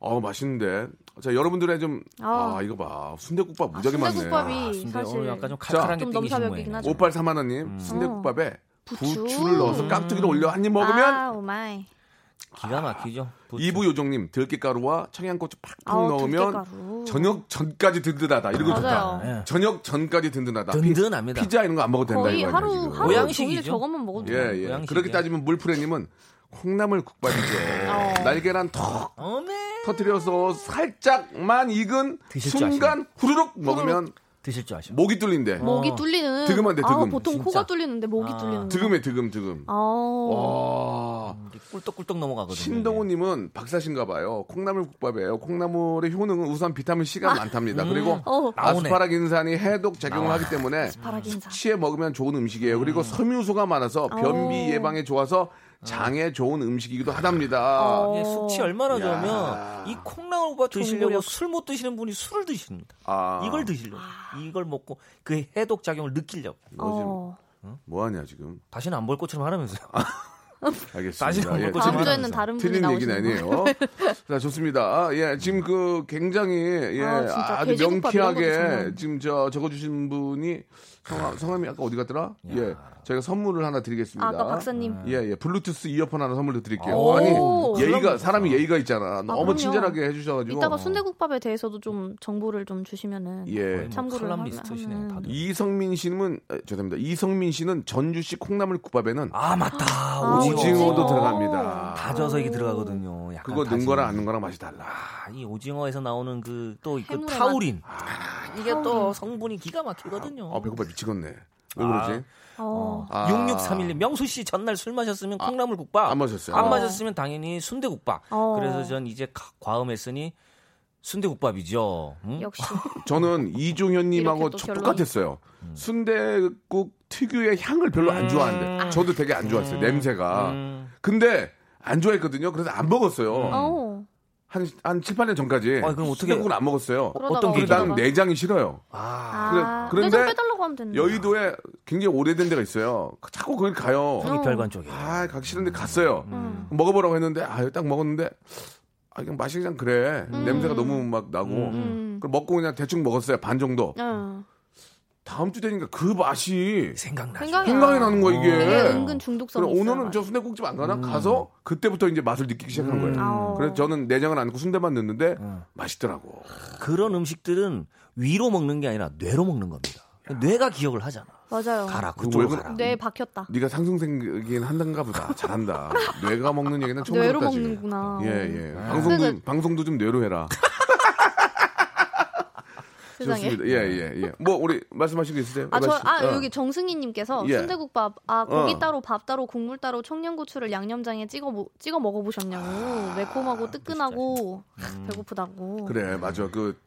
어, 맛있는데. 자, 여러분들의 좀, 아, 아. 이거 봐. 순대국밥 아, 무지하게 많네. 순대국밥이 근데 사실 오늘 약간 좀 칼칼한 게좀 넘사벽이긴. 하죠. 5831님, 순대국밥에 부추. 부추 를 넣어서 깍두기를 올려 한 입 먹으면 아, oh my. 기가 막히죠. 부추. 이부 요정님 들깨가루와 청양고추 팍팍 아우, 넣으면 들깨가루. 저녁 전까지 든든하다. 이런 거 좋다. 맞아요. 예. 저녁 전까지 든든하다. 든든합니다. 피, 자 이런 거 안 먹어도 된다 거의 이거 하루 지금. 하루 모양식이죠. 종일 저것만 먹어도 돼요. 예, 예. 모양식이야. 그렇게 따지면 물프레님은 콩나물 국밥이죠. 어. 날계란 턱 어메 터트려서 살짝만 익은 드실 줄 순간 후루룩 먹으면 드실 줄 아셔. 목이 뚫린대. 목이 뚫리는 득음한 데, 아, 득음. 보통 진짜. 코가 뚫리는데 목이 아. 뚫리는 득음에 득음 득음. 아. 와. 꿀떡꿀떡 넘어가거든요. 신동우님은 박사신가 봐요. 콩나물 국밥이에요. 콩나물의 효능은 우선 비타민 C가 많답니다. 그리고 어. 아스파라긴산이 해독 작용을 하기 때문에 아스파라긴산. 숙취에 먹으면 좋은 음식이에요. 그리고 섬유소가 많아서 변비 어. 예방에 좋아서 장에 좋은 음식이기도 하답니다. 어. 이게 숙취 얼마나 야. 좋으면 이 콩나물밥 드시려고. 술 못 드시는 분이 술을 드십니다. 아. 이걸 드시려고. 이걸 먹고 그 해독 작용을 느끼려고. 너 지금 어. 뭐 하냐 지금? 다시는 안 볼 것처럼 하라면서요. 알겠습니다. 사실은 예, 뭐 다음 틀린- 주에는 다른 분이 틀린 얘기는. 아니에요. 자, 좋습니다. 아, 예, 지금 그 굉장히 예, 아, 것도 명쾌하게. 지금 저 적어주신 분이 성함, 성함이 아까 어디 갔더라? 예, 저희가 선물을 하나 드리겠습니다. 아까 박사님. 예, 예, 블루투스 이어폰 하나 선물로 드릴게요. 오, 아니, 예의가, 사람이 예의가 있잖아. 너무 그럼요. 친절하게 해주셔가지고. 이따가 순대국밥에 대해서도 좀 정보를 좀 주시면은 예. 뭐 참고를 칼럼니스트시네요, 하면 다들. 이성민 씨는, 에, 죄송합니다. 이성민 씨는 전주시 콩나물 국밥에는 아 맞다. 아, 오징어. 오징어도 오징어. 들어갑니다. 다져서 이게 들어가거든요. 약간 그거 넣은. 거랑 안 넣은 거랑 맛이 달라. 아, 이 오징어에서 나오는 그또그 타우린. 아, 이게 또 성분이 기가 막히거든요. 아, 배고파 미치겠네. 왜 그러지? 어. 아. 6631님 명수 씨 전날 술 마셨으면 콩나물 국밥 안 마셨어요. 안 어. 마셨으면 당연히 순대국밥 어. 그래서 전 이제 가- 과음했으니 순대국밥이죠 응? 역시 저는 이종현님하고? 똑같았어요. 순대국 특유의 향을 별로 안 좋아하는데 저도 되게 안 좋아했어요. 냄새가. 음. 근데 안 좋아했거든요. 그래서 안 먹었어요. 어. 한, 한 7, 8년 전까지. 아, 그럼 어떻게- 순대국을 안 먹었어요. 어떤 계기가? 나는 내장이 싫어요. 아 아, 그래- 그런데. 여의도에 굉장히 오래된 데가 있어요. 자꾸 거길 가요. 성립혈관 쪽에 아, 가기 싫은데 갔어요. 음. 먹어보라고 했는데, 아, 딱 먹었는데, 아, 그냥 맛이 그냥 그래. 음. 냄새가 너무 막 나고. 음. 그럼 먹고 그냥 대충 먹었어요. 반 정도. 어. 다음 주 되니까 그 맛이 생각나죠 생각이 생각이 나는 거야, 이게. 이게 은근 중독성 있어요. 오늘은 저 순대국집 안 가나? 가서 그때부터 이제 맛을 느끼기 시작한 거예요. 아오. 그래서 저는 내장을 안 넣고 순대만 넣는데 음. 맛있더라고. 그런 음식들은 위로 먹는 게 아니라 뇌로 먹는 겁니다 뇌가 기억을 하잖아. 맞아요. 가라 그쪽으로 왜 가라. 뇌에 박혔다. 네가 상승생긴 한단가 보다. 잘한다. 뇌가 먹는 얘기는 처음 뇌로 들었다. 먹는구나. 예, 예. 방송도, 근데- 방송도 좀 뇌로 해라. 세상에. 좋습니다. 예, 예, 예. 뭐, 우리 말씀하신 게 있으세요? 아, 저, 씨? 아, 어. 여기 정승희님께서 예. 순대국밥, 아, 고기 어. 따로, 밥 따로, 국물 따로, 청양고추를 양념장에 찍어, 모- 찍어 먹어보셨냐고. 매콤하고 뜨끈하고, 배고프다고. 그래, 맞아. 그,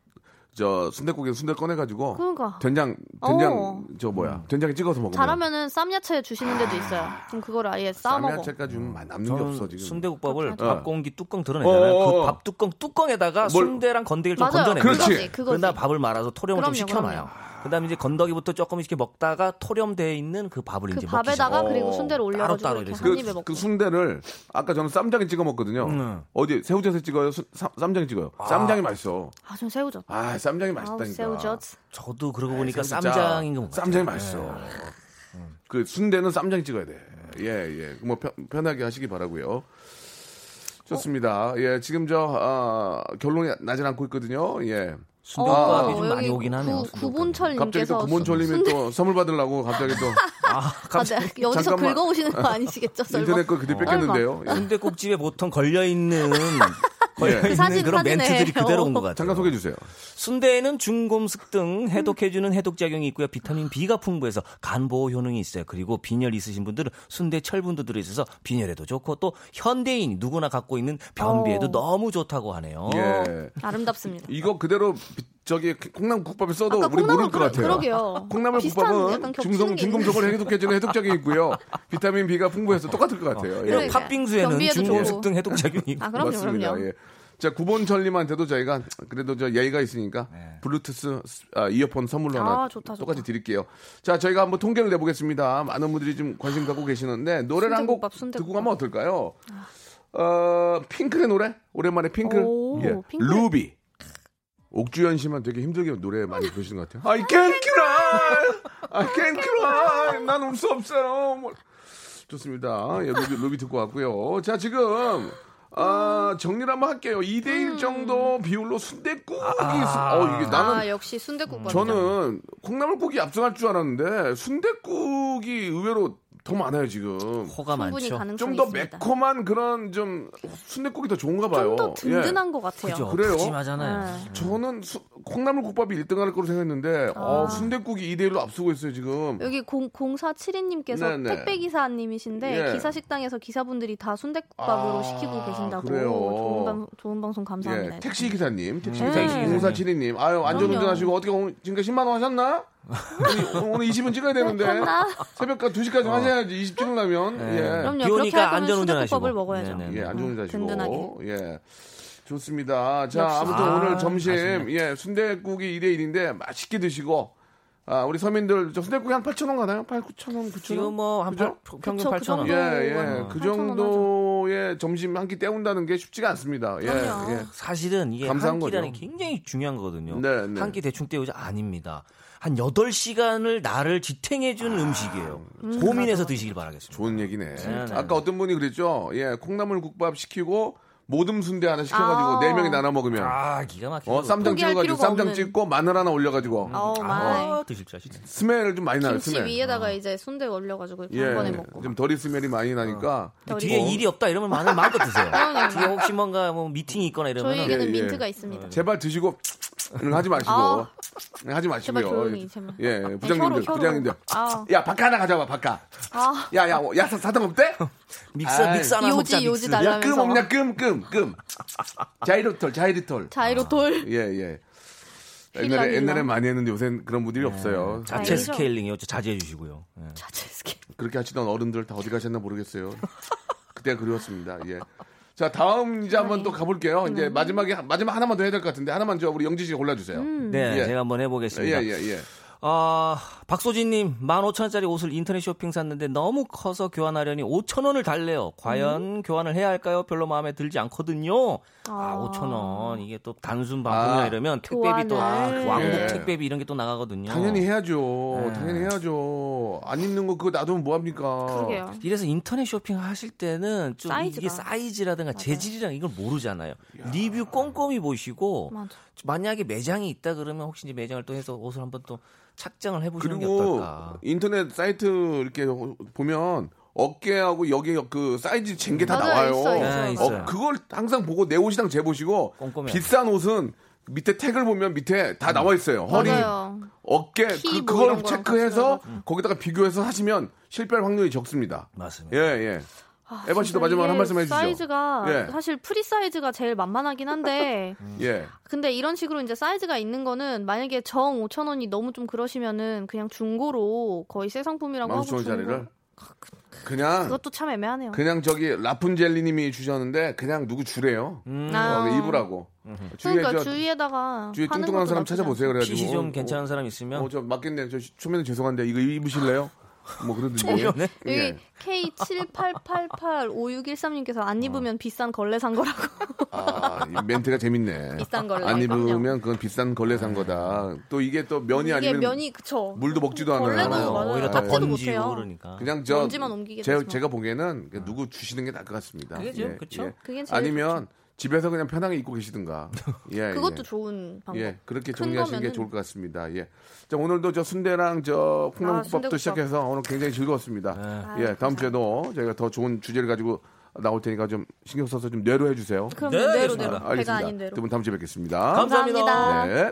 저, 순대국에 순대 꺼내가지고. 그러니까. 된장, 된장, 어. 저 뭐야. 된장에 찍어서 먹으면. 잘하면은 쌈야채 주시는 데도 있어요. 그럼 그거를 아예 싸 먹어. 쌈야채까지 좀 남는 게 없어, 지금. 순대국밥을 그렇죠. 밥 공기 뚜껑 드러내잖아요. 어, 어, 그 어. 밥 뚜껑 뚜껑에다가 뭘- 순대랑 건더기를 좀 맞아요. 건져내요. 그렇지. 그거지, 그거지. 그러다 밥을 말아서 토렴을 좀 그럼요, 시켜놔요. 그럼요. 그다음에 이제 건더기부터 조금 이렇게 먹다가 토렴되어 있는 그 밥을 그 이제 먹기 밥에다가 시작해요. 그리고 어. 순대를 올려가지고 따로 이렇게. 한 그, 입에 먹고. 그 순대를 아까 저는 쌈장에 찍어 먹거든요. 음. 어디 새우젓에 찍어요? 수- 쌈- 쌈장에 찍어요. 쌈장이 맛있어. 아, 전 새우젓. 아, 쌈장이 아우, 맛있다니까. 새우젓. 저도 그러고 보니까 새우젓. 쌈장인 거 쌈장이 맛있어. 그 순대는 쌈장 찍어야 돼. 예, 예. 뭐 편, 편하게 하시기 바라고요. 좋습니다. 예, 지금 저 아, 결론이 나질 않고 있거든요. 예. 순대국밥이 어, 좀 많이 여기 오긴 하네요. 구, 순대국밥이. 구본철님께서 갑자기 또 구몬철님이 또 선물 받으려고 갑자기 또 아, 아, 네. 여기서 잠깐만. 긁어오시는 거 아니시겠죠? 설마? 인터넷 거 그대 뺏겼는데요. 예. 순대국집에 보통 걸려 있는 걸려 예. 있는 사진, 그런. 멘트들이 그대로 온 것 같아요. 잠깐 소개해 주세요. 순대에는 중금속 등 해독해주는 해독작용이 있고요. 비타민 B가 풍부해서 간 보호 효능이 있어요. 그리고 빈혈 있으신 분들은 순대 철분도 들어있어서 빈혈에도 좋고 또 현대인 누구나 갖고 있는 변비에도 어. 너무 좋다고 하네요. 예. 아름답습니다. 이거 그대로 비- 저기 콩나물국밥에 써도 우리 모를 것 같아요. 그러게요. 콩나물국밥은 중성 게 중금속을 해독해주는 해독작용이 있고요. 비타민 B가 풍부해서 똑같을 것 같아요. 예. 그리고 그러니까. 팥빙수에는 중금속. 등 해독작용이 있고. 아, 그럼요, 맞습니다. 그럼요. 예. 자, 구본철님한테도 저희가 그래도 저 예의가 있으니까 블루투스 아, 이어폰 선물로 하나 아, 좋다, 좋다. 똑같이 드릴게요. 자, 저희가 한번 통계를 내보겠습니다. 많은 분들이 좀 관심 갖고 계시는데 노래를 한 곡. 듣고 가면 어떨까요? 어, 핑클의 노래? 오랜만에 핑클. 오, 예. 핑클. 루비. 옥주현 씨만 되게 힘들게 노래 많이 부르시는 것 같아요. I can't cry. I can't cry. 난 울 수 없어요. 뭐. 좋습니다. 예, 루비, 루비 듣고 왔고요. 자, 지금 아, 정리를 한번 할게요. 2대1 정도 비율로 순대국이 있- 어, 이게 나는 아, 역시 순대국밥. 저는 콩나물국이 앞서갈 줄 알았는데 순대국이 의외로 더 많아요 지금. 호가 충분히 많죠. 가능성이 좀 더 있습니다. 매콤한 그런 좀 순대국이 더 좋은가 봐요. 좀 더 든든한 예. 것 같아요. 그죠. 그래요? 푸짐하잖아요. 네. 저는 수- 콩나물국밥이 1등 할 거로 생각했는데 어, 순대국이 2대 1로 앞서고 있어요 지금. 여기 0, 0472님께서 네, 네. 택배 기사님이신데 예. 기사 식당에서 기사분들이 다 순대국밥으로 아, 시키고 계신다고 그래요? 좋은, 방, 좋은 방송 감사합니다. 예, 택시 기사님, 택시 네. 기사님, 공사칠이님, 아유 안전 운전하시고 어떻게 오늘 지금까지 10만 원 하셨나? 오늘, 오늘 20은 찍어야 되는데. 새벽까지 2시까지 하셔야지 20 찍으려면 예. 그럼요. 비 그렇게 오니까 할 거면 안전운전 순대국밥을 하시고. 먹어야죠. 네네. 예, 음, 안전운전하시고. 든든하게. 예. 좋습니다. 자, 역시. 아무튼 아, 오늘 점심, 맛있네. 예, 순대국이 2대 1인데 맛있게 드시고, 아, 우리 서민들, 저 순대국이 한 8,000원 가나요? 8, 9,000원, 9,000원? 지금 뭐한 그죠? 평균 그쵸, 그 8천 원. 예, 예. 어, 그 8,000원 정도의 점심 한 끼 때운다는 게 쉽지가 않습니다. 예, 그럼요. 예. 사실은 이게 감사한 한 끼라는 거죠. 게 굉장히 중요한 거거든요. 네, 네. 한끼 대충 때우자 아닙니다. 한 8시간을 나를 지탱해 주는 음식이에요. 고민해서 드시길 바라겠습니다. 좋은 얘기네. 네, 네. 아까 어떤 분이 그랬죠? 예, 콩나물 국밥 시키고, 모듬 순대 하나 시켜가지고, 아. 네 명이 나눠 먹으면. 아, 기가 막히죠. 어, 쌈장 찍어가지고, 쌈장 없는. 찍고, 마늘 하나 올려가지고. Oh, my. 아, 드실 줄 아시네. smell을 좀 많이 나요, 김치 smell. 위에다가 이제 순대 올려가지고 이렇게 한 번에 예, 먹고. 좀 dirty smell이 많이 나니까. 더 뒤에 리고. 일이 없다 이러면 마늘 마음껏 드세요. 그럼요. 뒤에 혹시 뭔가 뭐 미팅이 있거나 이러면 저희에게는 예, 예. 민트가 있습니다. 제발 드시고 하지 마시고 아. 하지 마시고요. 제발 조용히, 제발. 예, 네, 부장님들. 부장님들. 아. 야, 바카 하나 가져와, 바카. 아, 야, 야, 야, 사탕 없대? 믹서 아이. 믹서 하나 요지, 먹자. 요지 믹스. 달라. 야, 끔. 없냐, 끔, 끔, 끔. 자이로톨, 자이리톨. 자이로 돌. 예, 예. 옛날에. 옛날에 많이 했는데 요새는 그런 분들이 없어요. 자체. 스케일링이요. 자제해 주시고요. 예. 자체 스킬. 그렇게 하시던 어른들 다 어디 가셨나 모르겠어요. 그때가 그리웠습니다. 예. 자, 다음 이제 한번 또 가볼게요. 이제 마지막에, 마지막 하나만 더 해야 될 것 같은데, 하나만 저 우리 영지 씨 골라주세요. 네, 예. 제가 한번 해보겠습니다. 예, 예, 예. 아, 박소진님, 15,000원짜리 옷을 인터넷 쇼핑 샀는데 너무 커서 교환하려니 5,000원을 달래요. 과연 음. 교환을 해야 할까요? 별로 마음에 들지 않거든요. 아, 아. 5,000원. 이게 또 단순 반품이나 아. 이러면 택배비 또, 교환을. 왕복 예. 택배비 이런 게 또 나가거든요. 당연히 해야죠. 네. 당연히 해야죠. 안 입는 거 그거 놔두면 뭐합니까? 그러게요. 이래서 인터넷 쇼핑 하실 때는 좀 사이즈가. 이게 사이즈라든가 재질이랑 이걸 모르잖아요. 리뷰 꼼꼼히 보시고 맞아. 만약에 매장이 있다 그러면 혹시 이제 매장을 또 해서 옷을 한번 또 착장을 해보시는 게 그리고 어떨까? 인터넷 사이트 이렇게 보면 어깨하고 여기 그 사이즈 잰게다 맞아요, 나와요. 있어요, 있어요. 네, 있어요. 어, 그걸 항상 보고 내 옷이랑 재보시고 꼼꼼히 비싼 옷은 밑에 택을 보면 밑에 다 나와 있어요. 허리, 맞아요. 어깨 키 그, 뭐 거랑 체크해서 같이 거기다가 비교해서 하시면 실패할 확률이 적습니다. 맞습니다. 예, 예. 아, 에바 씨도 마지막으로 한 말씀 해주시죠. 사이즈가 예. 사실 프리 사이즈가 제일 만만하긴 한데 예. 근데 이런 식으로 이제 사이즈가 있는 거는 만약에 정 5천 원이 너무 좀 그러시면은 그냥 중고로 거의 새 상품이라고 하고 15,000원짜리를 중고 그냥 그것도 참 애매하네요. 그냥 저기 라푼젤리님이 주셨는데 그냥 누구 주래요. 아. 어, 입으라고. 그러니까 주위에 저 주위에다가 주위에 파는 뚱뚱한 사람 찾아보세요. 그래가지고 핏이 좀 어, 괜찮은 사람 있으면 어, 저 맞겠네. 저 초면에 죄송한데 이거 입으실래요? 뭐 그러든지. 초면에? 여기 예. K78885613님께서 안 입으면 비싼 걸레 산 거라고. 아, 이 멘트가 재밌네. 비싼 걸레. 안. 입으면 그건 비싼 걸레 산 거다. 또 이게 또 면이 이게 아니면 면이 그쵸. 물도 먹지도 않아요. 맞아요. 맞아요. 오히려 더 네. 닦지도 번지고 못해요. 그러니까. 그냥 저 먼지만 옮기게 제, 돼서. 제가 보기에는 누구 주시는 게 나을 것 같습니다. 그게죠, 그쵸? 그게 제일 아니면 집에서 그냥 편하게 입고 계시든가. 예, 그것도 예. 좋은 방법. 예, 그렇게 큰 정리하시는 게 거면은- 좋을 것 같습니다. 예. 자, 오늘도 저 순대랑 저 아, 콩나물국밥도 순대국밥. 시작해서 오늘 굉장히 즐거웠습니다. 아, 예, 다음 주에도 저희가 더 좋은 주제를 가지고 나올 테니까 좀 신경 써서 좀 뇌로 해주세요. 그럼 네, 내로 알겠습니다. 내로. 알겠습니다. 배가 아닌 대로. 두분 다음 주에 뵙겠습니다. 감사합니다. 네.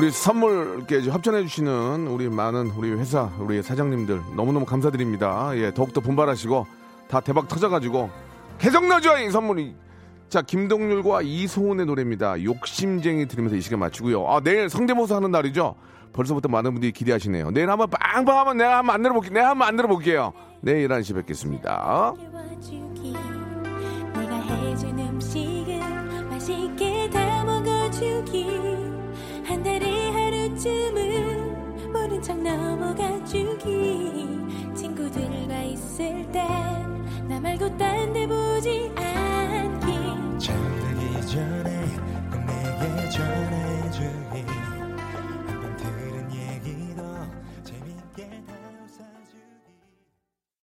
우리 선물 이렇게 협찬해 주시는 우리 많은 우리 회사 우리 사장님들 너무너무 감사드립니다. 예, 더욱더 분발하시고 다 대박 터져가지고 개성나죠 이 선물이. 자 김동률과 이소은의 노래입니다. 욕심쟁이 들으면서 이 시간 마치고요. 아 내일 성대모사 하는 날이죠. 벌써부터 많은 분들이 기대하시네요. 내일 한번 빵빵 하면 내가 한번 만들어 볼게요. 내가 한번 만들어 볼게요. 내일 11시 뵙겠습니다. 내가 해준 음식은 맛있게 다 먹어주기 한 번쯤은 모른 척 넘어가 주기 친구들과 있을 땐나 말고 딴 데 보지 않기. 잠들기 전에 꼭 내게 전해주기.